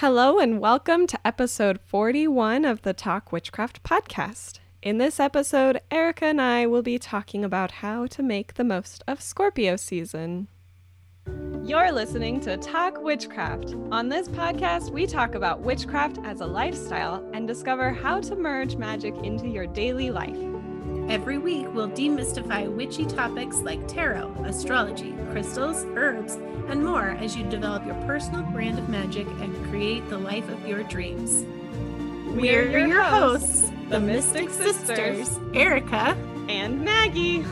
Hello, and welcome to episode 41 of the Talk Witchcraft podcast. In this episode, Erica and I will be talking about how to make the most of Scorpio season. You're listening to Talk Witchcraft. On this podcast, we talk about witchcraft as a lifestyle and discover how to merge magic into your daily life. Every week, we'll demystify witchy topics like tarot, astrology, crystals, herbs, and more as you develop your personal brand of magic and create the life of your dreams. We're your hosts, the Mystic Sisters, Erica and Maggie.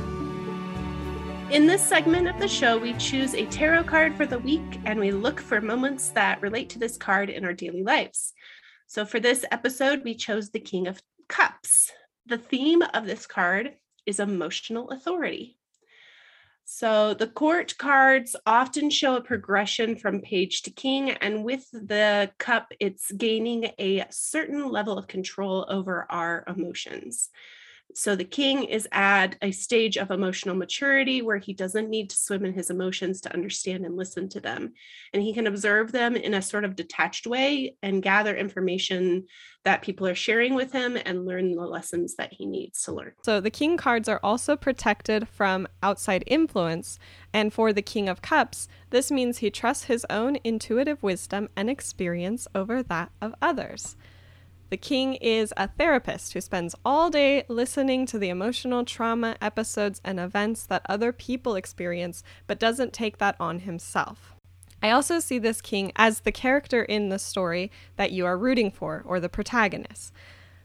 In this segment of the show, we choose a tarot card for the week and we look for moments that relate to this card in our daily lives. So, for this episode, we chose the King of Cups. The theme of this card is emotional authority. So the court cards often show a progression from page to king, and with the cup, it's gaining a certain level of control over our emotions. So the king is at a stage of emotional maturity where he doesn't need to swim in his emotions to understand and listen to them. And he can observe them in a sort of detached way and gather information that people are sharing with him and learn the lessons that he needs to learn. So the king cards are also protected from outside influence. And for the king of cups, this means he trusts his own intuitive wisdom and experience over that of others. The king is a therapist who spends all day listening to the emotional trauma episodes and events that other people experience, but doesn't take that on himself. I also see this king as the character in the story that you are rooting for, or the protagonist.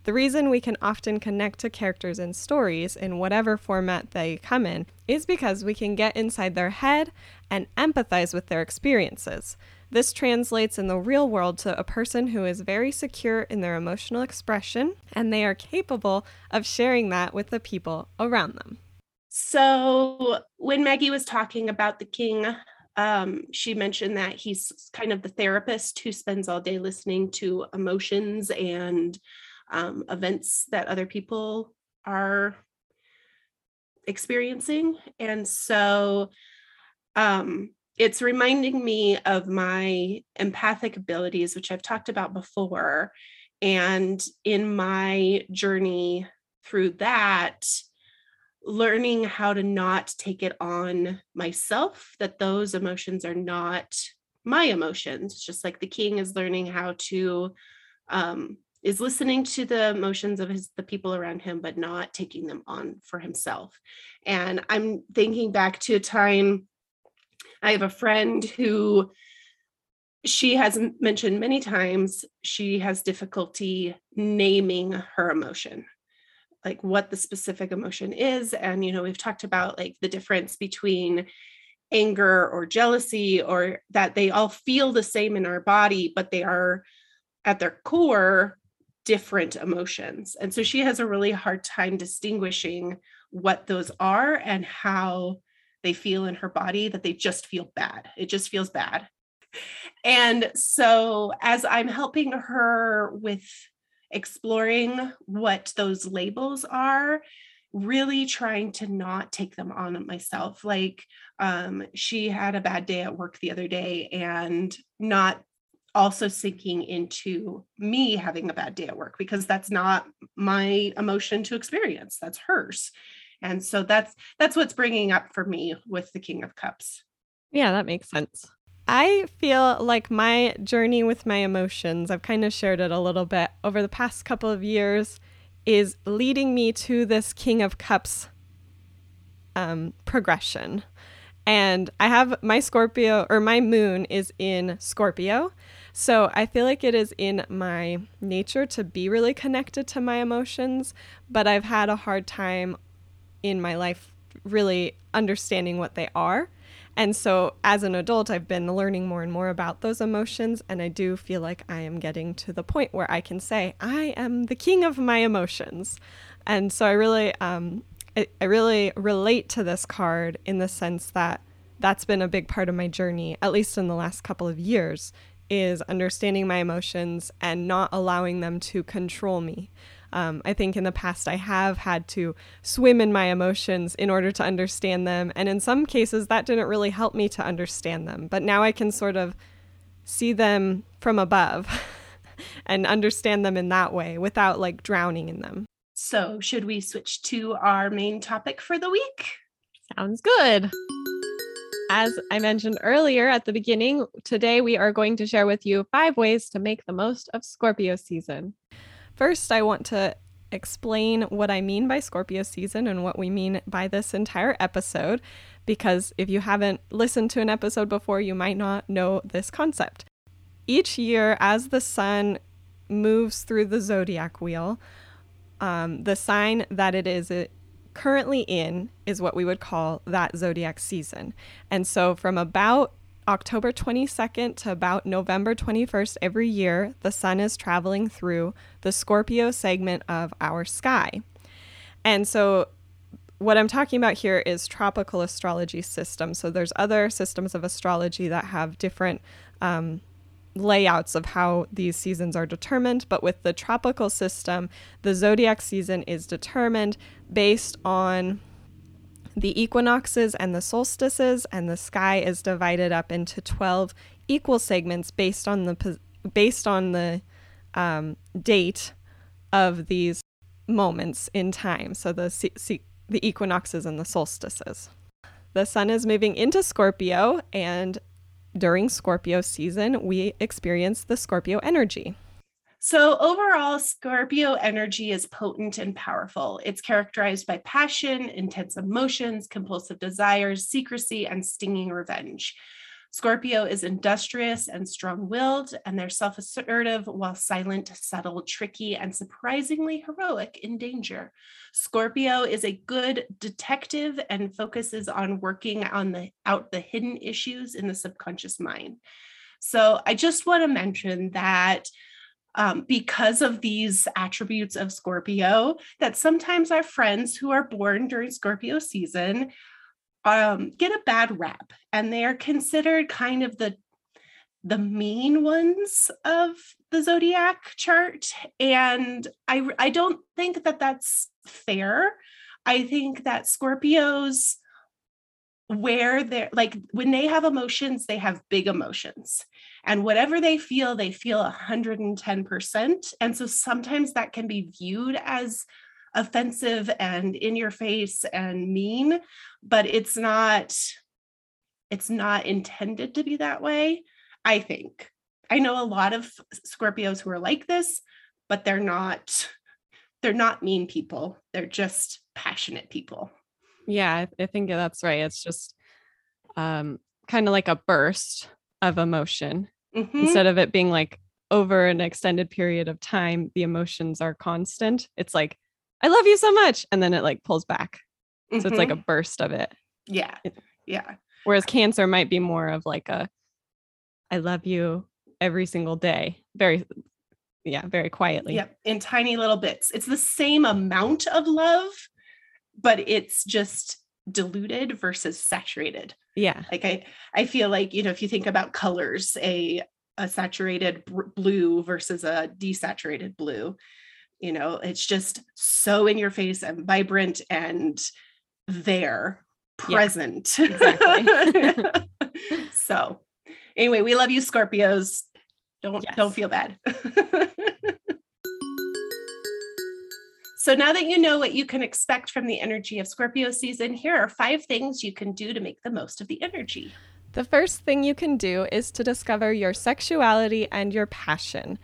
The reason we can often connect to characters in stories, in whatever format they come in, is because we can get inside their head and empathize with their experiences. This translates in the real world to a person who is very secure in their emotional expression and they are capable of sharing that with the people around them. So, when Maggie was talking about the king, um, she mentioned that he's kind of the therapist who spends all day listening to emotions and um, events that other people are experiencing. And so, um, it's reminding me of my empathic abilities, which I've talked about before. And in my journey through that, learning how to not take it on myself, that those emotions are not my emotions, just like the king is learning how to um, is listening to the emotions of his the people around him but not taking them on for himself and i'm thinking back to a time I have a friend who she has mentioned many times she has difficulty naming her emotion like what the specific emotion is and you know we've talked about like the difference between anger or jealousy or that they all feel the same in our body but they are at their core different emotions. And so she has a really hard time distinguishing what those are and how they feel in her body that they just feel bad. It just feels bad. And so, as I'm helping her with exploring what those labels are, really trying to not take them on myself. Like, um, she had a bad day at work the other day and not also sinking into me having a bad day at work because that's not my emotion to experience, that's hers and so that's that's what's bringing up for me with the king of cups. Yeah that makes sense. I feel like my journey with my emotions i've kind of shared it a little bit over the past couple of years is leading me to this king of cups um, progression. And i have my scorpio or my moon is in scorpio. So I feel like it is in my nature to be really connected to my emotions, but I've had a hard time in my life really understanding what they are. And so as an adult, I've been learning more and more about those emotions. And I do feel like I am getting to the point where I can say, I am the king of my emotions. And so I really, um, I, I really relate to this card in the sense that that's been a big part of my journey, at least in the last couple of years, is understanding my emotions and not allowing them to control me. Um, I think in the past I have had to swim in my emotions in order to understand them. And in some cases, that didn't really help me to understand them. But now I can sort of see them from above and understand them in that way without like drowning in them. So, should we switch to our main topic for the week? Sounds good. As I mentioned earlier at the beginning, today we are going to share with you five ways to make the most of Scorpio season. First, I want to explain what I mean by Scorpio season and what we mean by this entire episode, because if you haven't listened to an episode before, you might not know this concept. Each year, as the sun moves through the zodiac wheel, um, the sign that it is currently in is what we would call that zodiac season. And so, from about October 22nd to about November 21st every year, the sun is traveling through the Scorpio segment of our sky. And so, what I'm talking about here is tropical astrology systems. So, there's other systems of astrology that have different um, layouts of how these seasons are determined. But with the tropical system, the zodiac season is determined based on the equinoxes and the solstices, and the sky is divided up into 12 equal segments based on the based on the um, date of these moments in time. So the the equinoxes and the solstices. The sun is moving into Scorpio, and during Scorpio season, we experience the Scorpio energy. So, overall, Scorpio energy is potent and powerful. It's characterized by passion, intense emotions, compulsive desires, secrecy, and stinging revenge. Scorpio is industrious and strong willed, and they're self assertive while silent, subtle, tricky, and surprisingly heroic in danger. Scorpio is a good detective and focuses on working on the out the hidden issues in the subconscious mind. So I just want to mention that um, because of these attributes of Scorpio, that sometimes our friends who are born during Scorpio season um, get a bad rap, and they are considered kind of the the mean ones of the zodiac chart and i i don't think that that's fair. I think that scorpios where they're like when they have emotions they have big emotions. And whatever they feel they feel 110% and so sometimes that can be viewed as offensive and in your face and mean but it's not it's not intended to be that way i think. I know a lot of scorpios who are like this but they're not they're not mean people. They're just passionate people yeah i think that's right it's just um kind of like a burst of emotion mm-hmm. instead of it being like over an extended period of time the emotions are constant it's like i love you so much and then it like pulls back mm-hmm. so it's like a mm-hmm. burst of it yeah yeah whereas cancer might be more of like a i love you every single day very yeah very quietly yep in tiny little bits it's the same amount of love but it's just diluted versus saturated. Yeah. Like i i feel like you know if you think about colors a a saturated blue versus a desaturated blue you know it's just so in your face and vibrant and there present. Yeah, exactly. So anyway we love you scorpios. Don't yes. don't feel bad So now that you know what you can expect from the energy of Scorpio season, here are five things you can do to make the most of the energy. The first thing you can do is to discover your sexuality and your passion.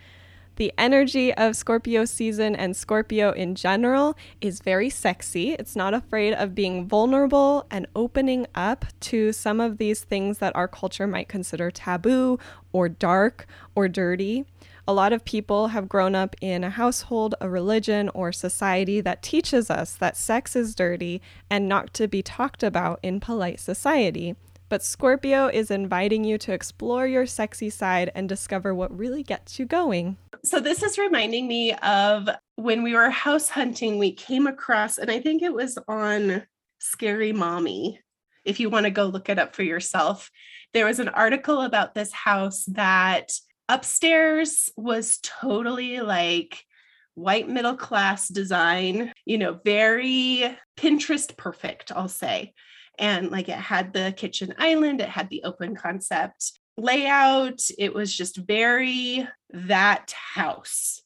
The energy of Scorpio season and Scorpio in general is very sexy. It's not afraid of being vulnerable and opening up to some of these things that our culture might consider taboo or dark or dirty. A lot of people have grown up in a household, a religion, or society that teaches us that sex is dirty and not to be talked about in polite society. But Scorpio is inviting you to explore your sexy side and discover what really gets you going. So, this is reminding me of when we were house hunting, we came across, and I think it was on Scary Mommy. If you want to go look it up for yourself, there was an article about this house that upstairs was totally like white middle class design, you know, very Pinterest perfect, I'll say. And like it had the kitchen island, it had the open concept. layout. It was just very that house.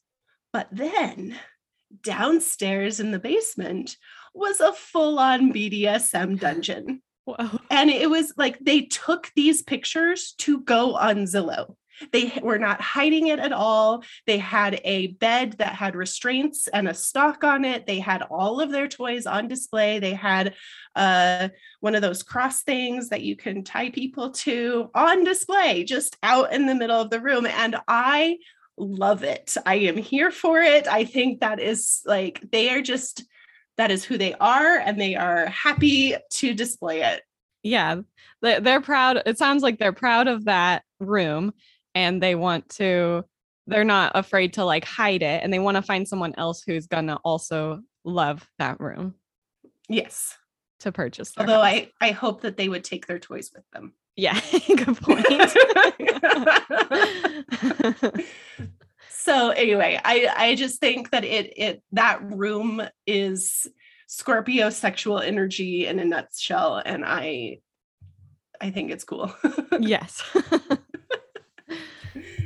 But then downstairs in the basement was a full on BDSM dungeon. Whoa. And it was like they took these pictures to go on Zillow. They were not hiding it at all. They had a bed that had restraints and a stock on it. They had all of their toys on display. They had uh, one of those cross things that you can tie people to on display, just out in the middle of the room. And I love it. I am here for it. I think that is like, they are just, that is who they are, and they are happy to display it. Yeah. They're proud. It sounds like they're proud of that room and they want to they're not afraid to like hide it and they want to find someone else who's gonna also love that room. Yes. To purchase although house. i i hope that they would take their toys with them. Yeah good point. So anyway i i just think that it it that room is scorpio sexual energy in a nutshell and i i think it's cool. Yes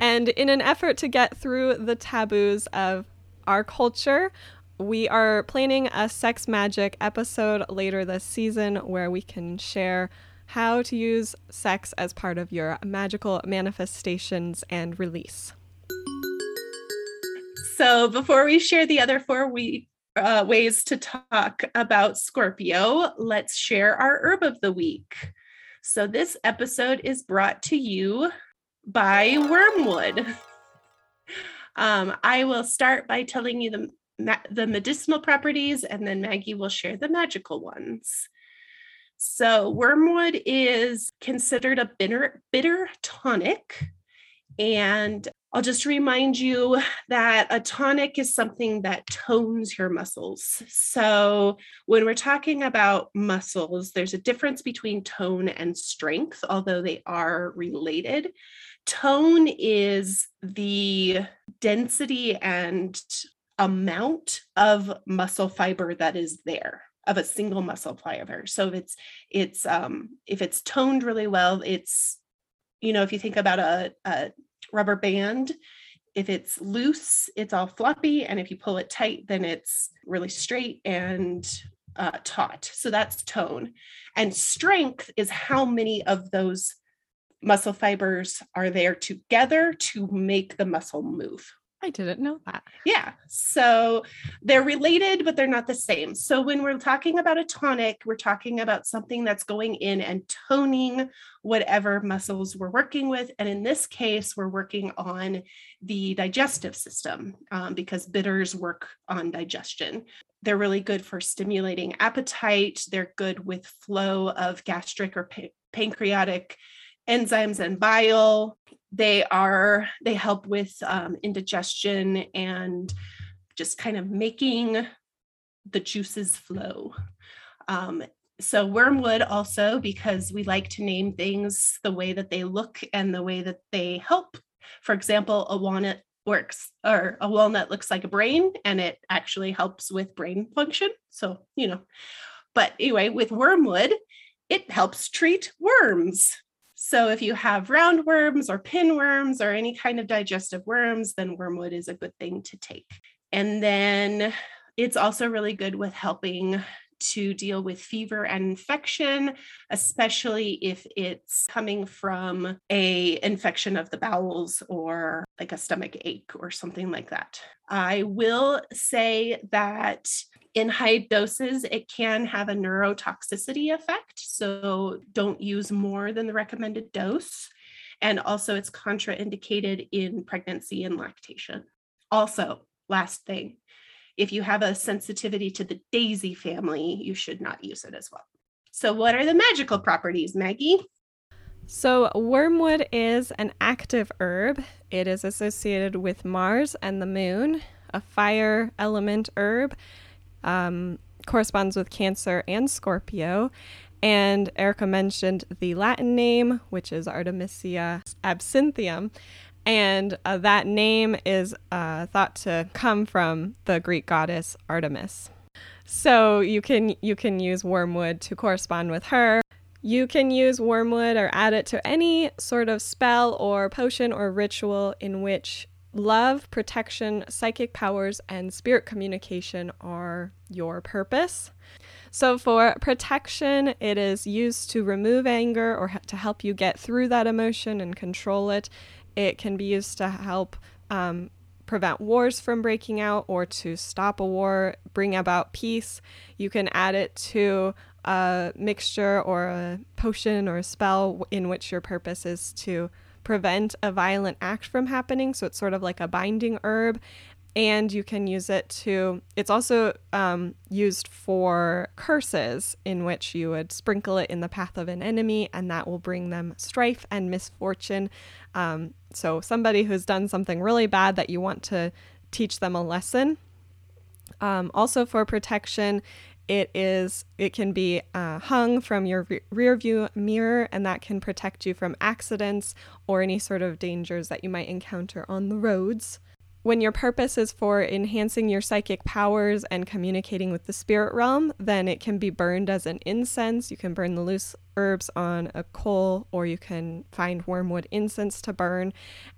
and in an effort to get through the taboos of our culture, we are planning a sex magic episode later this season where we can share how to use sex as part of your magical manifestations and release. So, before we share the other four we, uh, ways to talk about Scorpio, let's share our herb of the week. So, this episode is brought to you by Wormwood. Um, I will start by telling you the, the medicinal properties, and then Maggie will share the magical ones. So, wormwood is considered a bitter, bitter tonic. And I'll just remind you that a tonic is something that tones your muscles. So, when we're talking about muscles, there's a difference between tone and strength, although they are related tone is the density and amount of muscle fiber that is there of a single muscle fiber. So if it's it's um if it's toned really well it's you know if you think about a, a rubber band if it's loose it's all floppy and if you pull it tight then it's really straight and uh, taut. So that's tone. And strength is how many of those muscle fibers are there together to make the muscle move. I didn't know that. Yeah. So they're related, but they're not the same. So when we're talking about a tonic, we're talking about something that's going in and toning whatever muscles we're working with. And in this case, we're working on the digestive system um, because bitters work on digestion. They're really good for stimulating appetite. They're good with flow of gastric or pa- pancreatic enzymes and bile. They are they help with um, indigestion and just kind of making the juices flow. Um, so wormwood also because we like to name things the way that they look and the way that they help. For example, a walnut works or a walnut looks like a brain and it actually helps with brain function. So, you know, but anyway, with wormwood, it helps treat worms. So if you have roundworms or pinworms or any kind of digestive worms, then wormwood is a good thing to take. And then it's also really good with helping to deal with fever and infection especially if it's coming from a infection of the bowels or like a stomach ache or something like that i will say that in high doses, it can have a neurotoxicity effect. So don't use more than the recommended dose. And also, it's contraindicated in pregnancy and lactation. Also, last thing, if you have a sensitivity to the daisy family, you should not use it as well. So, what are the magical properties, Maggie? So, wormwood is an active herb. It is associated with Mars and the moon, a fire element herb um, corresponds with Cancer and Scorpio. And Erica mentioned the Latin name, which is Artemisia absinthium. And uh, that name is uh, thought to come from the Greek goddess Artemis. So you can you can use wormwood to correspond with her. You can use wormwood or add it to any sort of spell or potion or ritual in which love, protection, psychic powers, and spirit communication are your purpose. So, for protection, it is used to remove anger or to help you get through that emotion and control it. It can be used to help um, prevent wars from breaking out or to stop a war, bring about peace. You can add it to a mixture or a potion or a spell in which your purpose is to prevent a violent act from happening. So it's sort of like a binding herb. And you can use it to, it's also um, used for curses, in which you would sprinkle it in the path of an enemy, and that will bring them strife and misfortune. Um, so, somebody who's done something really bad that you want to teach them a lesson. Um, also, for protection, it is it can be uh, hung from your re- rear view mirror and that can protect you from accidents or any sort of dangers that you might encounter on the roads when your purpose is for enhancing your psychic powers and communicating with the spirit realm, then it can be burned as an incense. You can burn the loose herbs on a coal, or you can find wormwood incense to burn.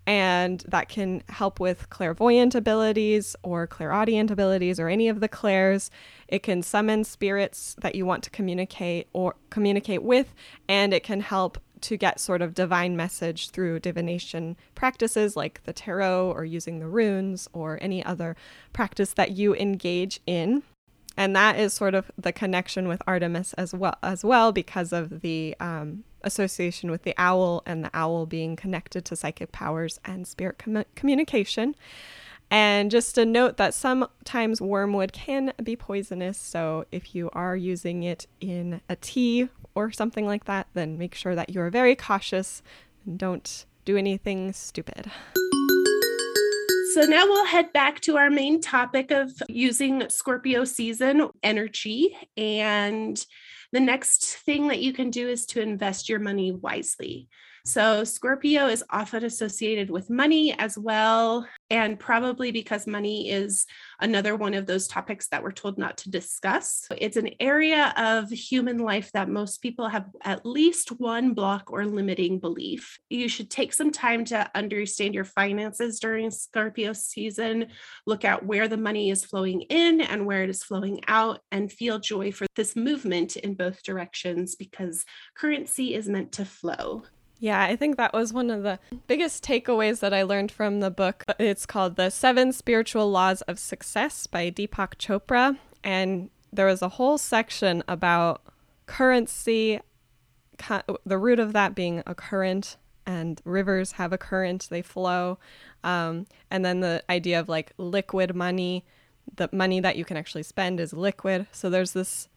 And that can help with clairvoyant abilities or clairaudient abilities or any of the clairs. It can summon spirits that you want to communicate or communicate with, and it can help to get sort of divine message through divination practices like the tarot or using the runes or any other practice that you engage in. And that is sort of the connection with Artemis as well, as well because of the um, association with the owl and the owl being connected to psychic powers and spirit com- communication. And just a note that sometimes wormwood can be poisonous. So if you are using it in a tea or something like that, then make sure that you're very cautious and don't do anything stupid. So now we'll head back to our main topic of using Scorpio season energy. And the next thing that you can do is to invest your money wisely. So, Scorpio is often associated with money as well. And probably because money is another one of those topics that we're told not to discuss. It's an area of human life that most people have at least one block or limiting belief. You should take some time to understand your finances during Scorpio season, look at where the money is flowing in and where it is flowing out, and feel joy for this movement in both directions because currency is meant to flow. Yeah, I think that was one of the biggest takeaways that I learned from the book. It's called The Seven Spiritual Laws of Success by Deepak Chopra. And there was a whole section about currency, the root of that being a current, and rivers have a current, they flow. Um, and then the idea of like liquid money, the money that you can actually spend is liquid. So there's this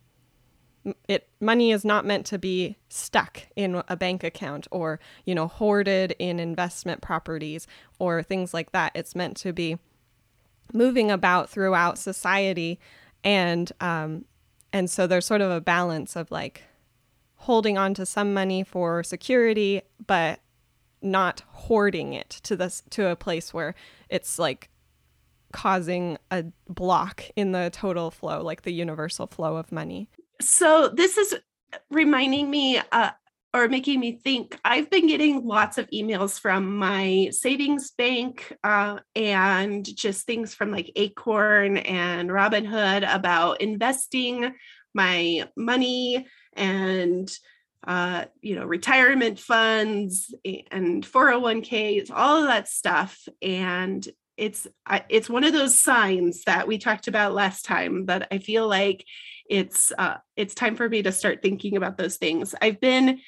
it money is not meant to be stuck in a bank account or you know hoarded in investment properties or things like that. It's meant to be moving about throughout society and um and so there's sort of a balance of like holding on to some money for security but not hoarding it to this to a place where it's like causing a block in the total flow like the universal flow of money so this is reminding me uh, or making me think I've been getting lots of emails from my savings bank uh, and just things from like Acorn and Robinhood about investing my money and uh, you know retirement funds and 401ks all of that stuff. And it's it's one of those signs that we talked about last time that I feel like it's uh, it's time for me to start thinking about those things. I've been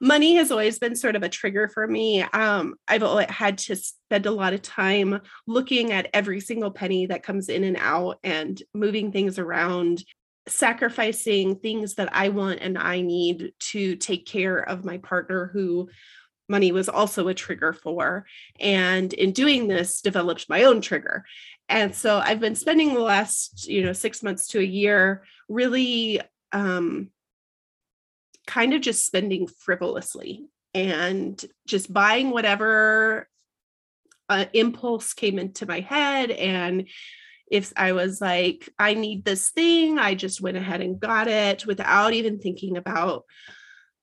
money has always been sort of a trigger for me. Um, I've had to spend a lot of time looking at every single penny that comes in and out and moving things around, sacrificing things that I want and I need to take care of my partner who money was also a trigger for and in doing this developed my own trigger and so i've been spending the last you know six months to a year really um kind of just spending frivolously and just buying whatever uh, impulse came into my head. And if i was like i need this thing i just went ahead and got it without even thinking about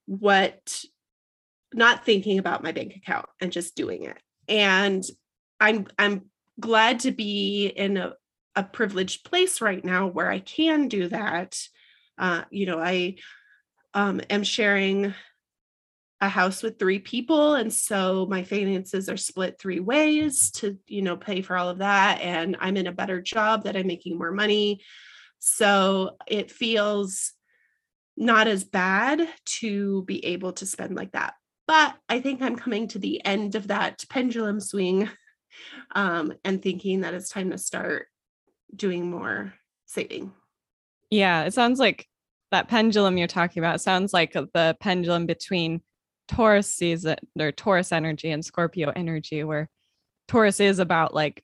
what not thinking about my bank account and just doing it. And i'm i'm glad to be in a, a privileged place right now where i can do that. Uh, you know i um, am sharing a house with three people and so my finances are split three ways to you know pay for all of that and i'm in a better job that i'm making more money. So it feels not as bad to be able to spend like that. But i think i'm coming to the end of that pendulum swing um, and thinking that it's time to start doing more saving yeah it sounds like that pendulum you're talking about sounds like the pendulum between Taurus season or Taurus energy and Scorpio energy, where Taurus is about like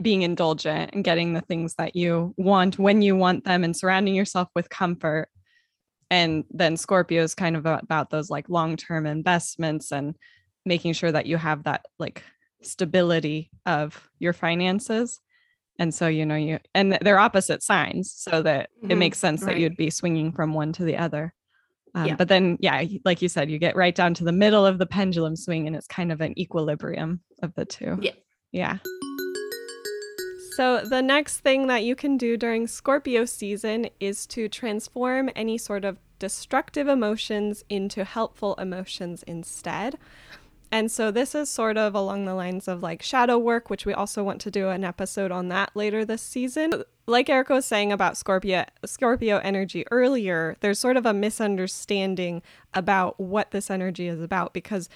being indulgent and getting the things that you want when you want them and surrounding yourself with comfort. And then Scorpio is kind of about those like long term investments and making sure that you have that like stability of your finances. And so, you know, you and they're opposite signs so that mm-hmm. it makes sense right. that you'd be swinging from one to the other. Um, yeah. But then, yeah, like you said, you get right down to the middle of the pendulum swing and it's kind of an equilibrium of the two. Yeah. Yeah. So, the next thing that you can do during Scorpio season is to transform any sort of destructive emotions into helpful emotions instead. And so this is sort of along the lines of like shadow work, which we also want to do an episode on that later this season. Like Erica was saying about Scorpio Scorpio energy earlier, there's sort of a misunderstanding about what this energy is about because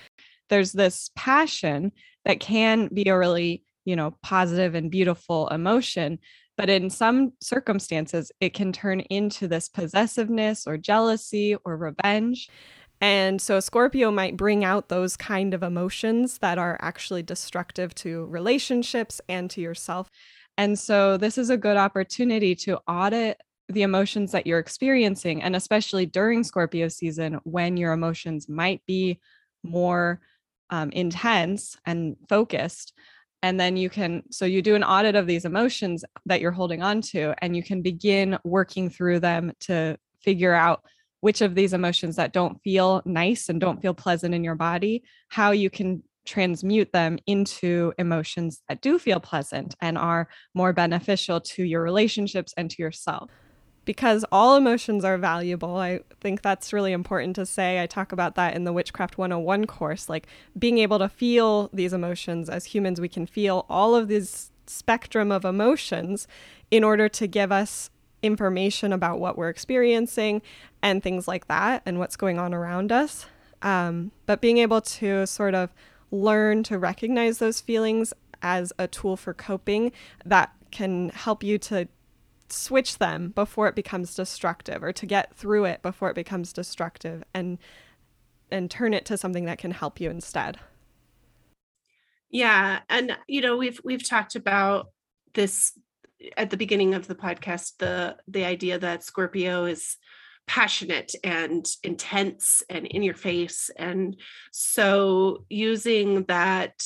there's this passion that can be a really, you know, positive and beautiful emotion, but in some circumstances it can turn into this possessiveness or jealousy or revenge. And so Scorpio might bring out those kind of emotions that are actually destructive to relationships and to yourself. And so this is a good opportunity to audit the emotions that you're experiencing, and especially during Scorpio season when your emotions might be more um, intense and focused. And then you can, so you do an audit of these emotions that you're holding on to, and you can begin working through them to figure out which of these emotions that don't feel nice and don't feel pleasant in your body, how you can transmute them into emotions that do feel pleasant and are more beneficial to your relationships and to yourself. Because all emotions are valuable. I think that's really important to say. I talk about that in the Witchcraft 101 course. Like being able to feel these emotions as humans, we can feel all of this spectrum of emotions in order to give us information about what we're experiencing and things like that and what's going on around us. Um, but being able to sort of learn to recognize those feelings as a tool for coping that can help you to switch them before it becomes destructive or to get through it before it becomes destructive and and turn it to something that can help you instead. Yeah, and you know, we've we've talked about this at the beginning of the podcast the the idea that Scorpio is passionate and intense and in your face. And so using that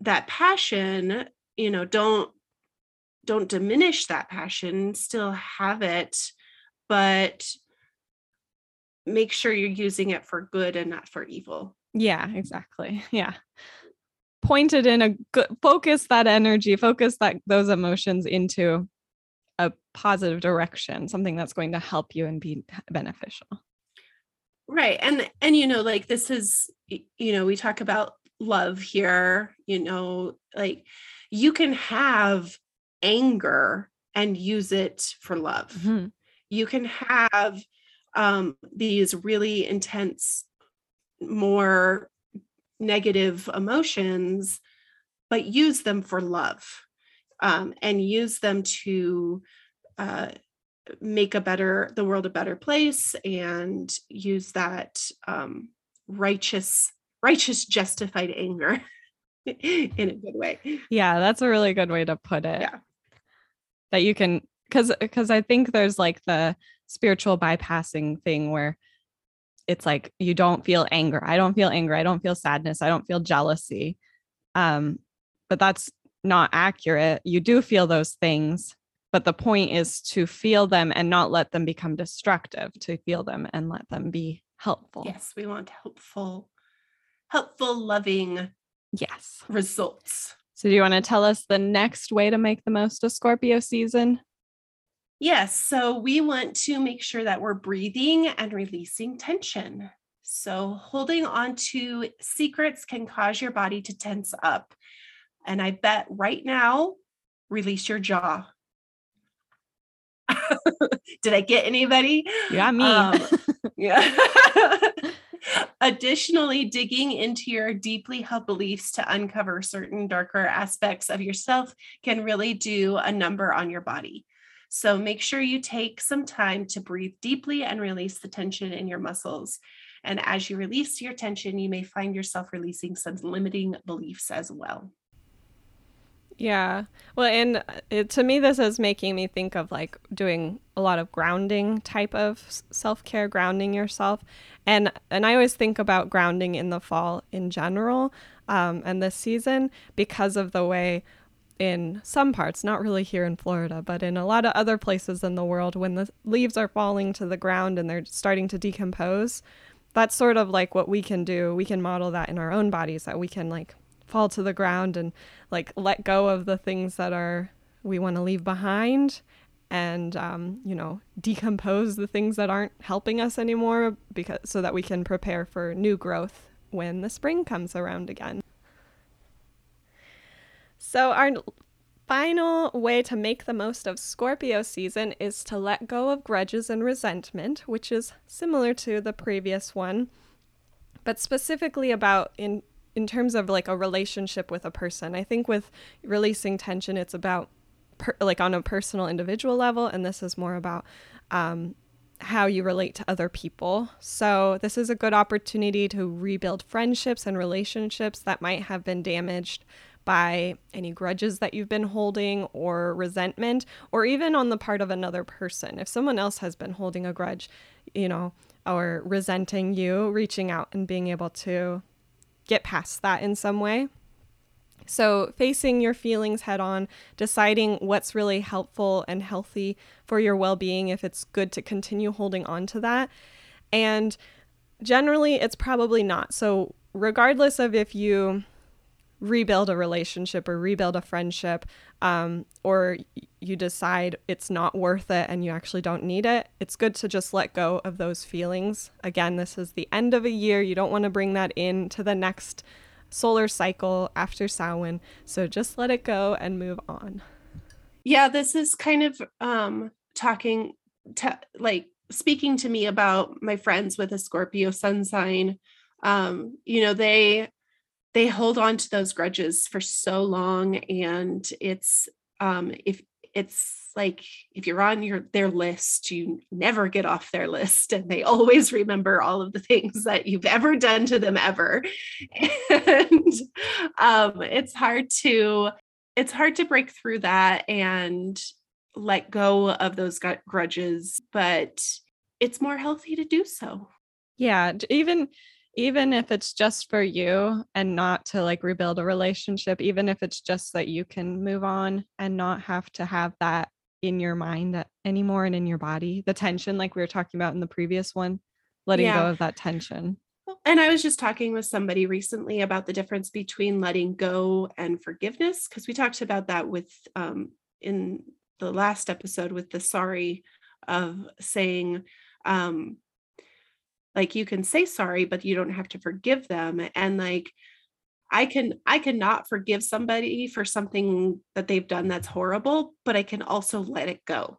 that passion you know don't don't diminish that passion still have it but make sure you're using it for good and not for evil. Yeah exactly. Yeah pointed in a good focus that energy focus that those emotions into a positive direction something that's going to help you and be beneficial right and and you know like this is you know we talk about love here you know like you can have anger and use it for love mm-hmm. you can have um these really intense more negative emotions, but use them for love um, and use them to uh, make a better the world a better place and use that um, righteous righteous justified anger in a good way. Yeah that's a really good way to put it. Yeah. That you can because because i think there's like the spiritual bypassing thing where it's like you don't feel anger. I don't feel anger. I don't feel sadness. I don't feel jealousy. Um, but that's not accurate. You do feel those things, but the point is to feel them and not let them become destructive, to feel them and let them be helpful. Yes, we want helpful, helpful, loving Yes. results. So, do you want to tell us the next way to make the most of Scorpio season? Yes, so we want to make sure that we're breathing and releasing tension. So, holding on to secrets can cause your body to tense up. And I bet right now, release your jaw. Did I get anybody? Yeah, me. Um, yeah. Additionally, digging into your deeply held beliefs to uncover certain darker aspects of yourself can really do a number on your body. So make sure you take some time to breathe deeply and release the tension in your muscles. And as you release your tension, you may find yourself releasing some limiting beliefs as well. Yeah. Well, and uh, it, to me, this is making me think of like doing a lot of grounding type of self care, grounding yourself, and and I always think about grounding in the fall in general, um, and this season because of the way in some parts, not really here in Florida, but in a lot of other places in the world, when the leaves are falling to the ground and they're starting to decompose, that's sort of like what we can do. We can model that in our own bodies, that we can like fall to the ground and like let go of the things that are we want to leave behind and um, you know decompose the things that aren't helping us anymore because so that we can prepare for new growth when the spring comes around again so our final way to make the most of Scorpio season is to let go of grudges and resentment, which is similar to the previous one, but specifically about in in terms of like a relationship with a person. I think with releasing tension, it's about per, like on a personal, individual level, and this is more about um, how you relate to other people. So, this is a good opportunity to rebuild friendships and relationships that might have been damaged by any grudges that you've been holding or resentment, or even on the part of another person. If someone else has been holding a grudge, you know, or resenting you, reaching out and being able to get past that in some way. So, facing your feelings head on, deciding what's really helpful and healthy for your well being, if it's good to continue holding on to that. And generally, it's probably not. So, regardless of if you rebuild a relationship or rebuild a friendship, um, or you decide it's not worth it and you actually don't need it, it's good to just let go of those feelings. Again, this is the end of a year. You don't want to bring that into the next solar cycle after Samhain. So just let it go and move on. Yeah, this is kind of um, talking to like speaking to me about my friends with a Scorpio sun sign. Um, you know, they they hold on to those grudges for so long and it's um if it's like if you're on your their list you never get off their list and they always remember all of the things that you've ever done to them ever. And um it's hard to it's hard to break through that and let go of those grudges but it's more healthy to do so. Yeah even even if it's just for you and not to like rebuild a relationship, even if it's just that you can move on and not have to have that in your mind anymore and in your body, the tension, like we were talking about in the previous one, letting yeah. go of that tension. And I was just talking with somebody recently about the difference between letting go and forgiveness, because we talked about that with um, in the last episode with the sorry of saying, um, like you can say sorry but you don't have to forgive them and like i can i cannot forgive somebody for something that they've done that's horrible but i can also let it go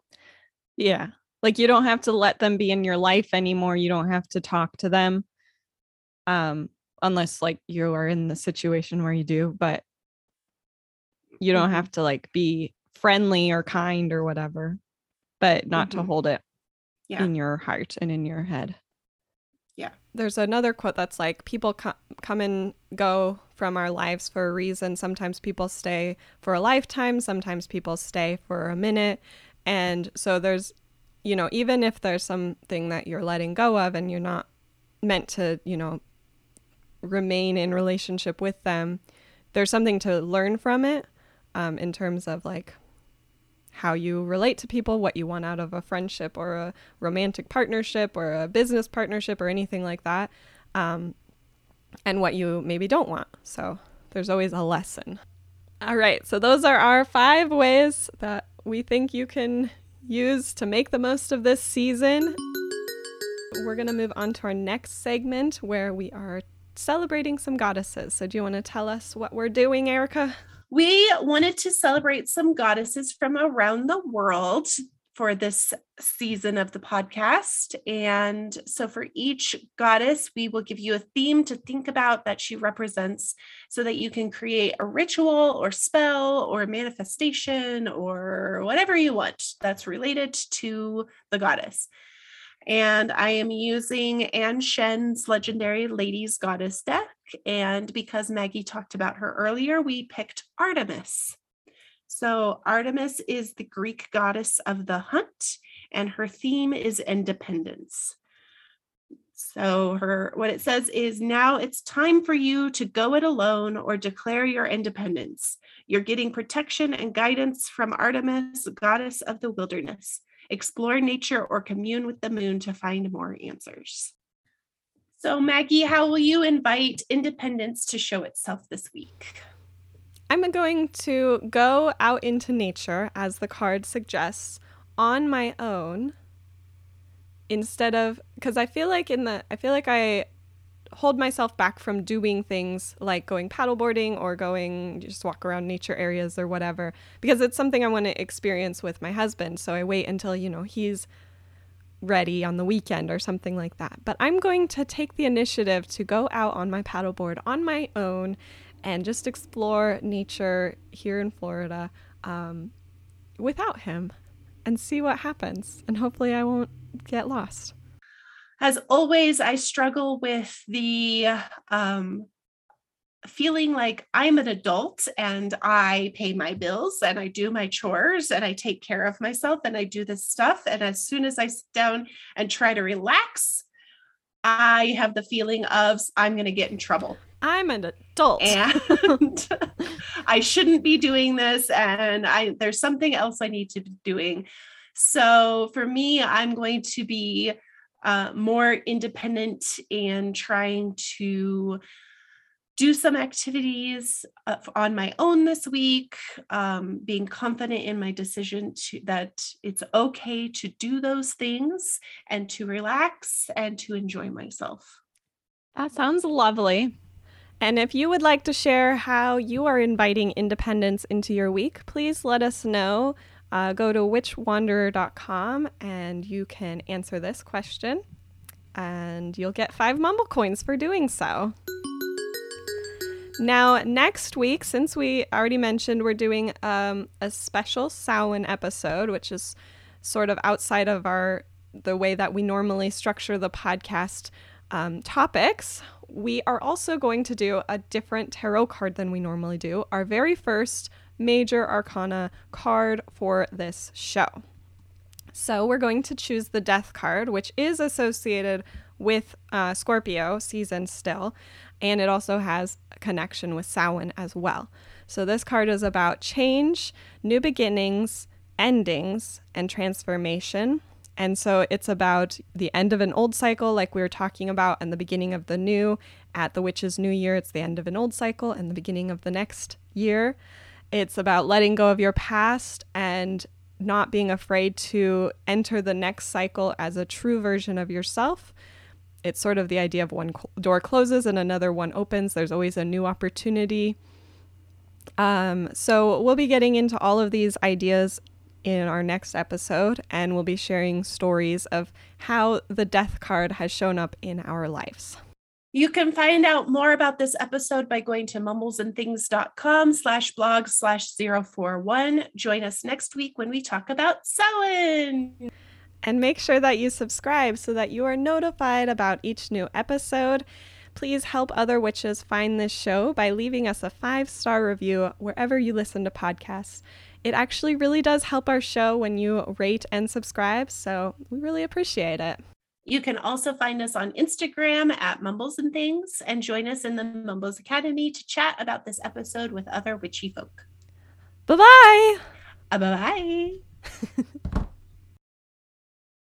yeah like you don't have to let them be in your life anymore you don't have to talk to them um unless like you are in the situation where you do but you don't mm-hmm. have to like be friendly or kind or whatever but not mm-hmm. to hold it yeah. in your heart and in your head. There's another quote that's like people co- come and go from our lives for a reason. Sometimes people stay for a lifetime, sometimes people stay for a minute. And so there's, you know, even if there's something that you're letting go of and you're not meant to, you know, remain in relationship with them, there's something to learn from it um, in terms of like how you relate to people, what you want out of a friendship or a romantic partnership or a business partnership or anything like that, um, and what you maybe don't want. So there's always a lesson. All right, so those are our five ways that we think you can use to make the most of this season. We're going to move on to our next segment where we are celebrating some goddesses. So, do you want to tell us what we're doing, Erica? We wanted to celebrate some goddesses from around the world for this season of the podcast. And so, for each goddess, we will give you a theme to think about that she represents so that you can create a ritual or spell or manifestation or whatever you want that's related to the goddess. And I am using Ann Shen's legendary Ladies Goddess deck. And because Maggie talked about her earlier, we picked Artemis. So, Artemis is the Greek goddess of the hunt, and her theme is independence. So, her what it says is now it's time for you to go it alone or declare your independence. You're getting protection and guidance from Artemis, goddess of the wilderness explore nature, or commune with the moon to find more answers. So, Maggie, how will you invite independence to show itself this week? I'm going to go out into nature, as the card suggests, on my own instead of because I feel like in the I feel like I hold myself back from doing things like going paddleboarding or going just walk around nature areas or whatever because it's something I want to experience with my husband. So I wait until, you know, he's ready on the weekend or something like that. But I'm going to take the initiative to go out on my paddleboard on my own and just explore nature here in Florida um, without him and see what happens. And hopefully I won't get lost as always, I struggle with the um, feeling like I'm an adult and I pay my bills and I do my chores and I take care of myself and I do this stuff. And as soon as I sit down and try to relax, I have the feeling of I'm going to get in trouble. I'm an adult and I shouldn't be doing this and I there's something else I need to be doing. So for me, I'm going to be uh, more independent and trying to do some activities uh, on my own this week um, being confident in my decision to that it's okay to do those things and to relax and to enjoy myself. That sounds lovely. And if you would like to share how you are inviting independence into your week please let us know uh, go to witchwanderer.com and you can answer this question, and you'll get five mumble coins for doing so. Now, next week, since we already mentioned we're doing um, a special Samhain episode, which is sort of outside of our the way that we normally structure the podcast um, topics, we are also going to do a different tarot card than we normally do. Our very first major arcana card for this show. So we're going to choose the Death card, which is associated with uh, Scorpio season still, and it also has a connection with Samhain as well. So this card is about change, new beginnings, endings, and transformation. And so it's about the end of an old cycle, like we were talking about, and the beginning of the new. At the Witch's New Year, it's the end of an old cycle and the beginning of the next year. It's about letting go of your past and not being afraid to enter the next cycle as a true version of yourself. It's sort of the idea of one door closes and another one opens. There's always a new opportunity. Um, so we'll be getting into all of these ideas in our next episode, and we'll be sharing stories of how the death card has shown up in our lives. You can find out more about this episode by going to mumblesandthings.com slash blog slash 041. Join us next week when we talk about Samhain. And make sure that you subscribe so that you are notified about each new episode. Please help other witches find this show by leaving us a five star review wherever you listen to podcasts. It actually really does help our show when you rate and subscribe, so we really appreciate it. You can also find us on Instagram at Mumbles and Things and join us in the Mumbles Academy to chat about this episode with other witchy folk. Bye bye. Bye bye.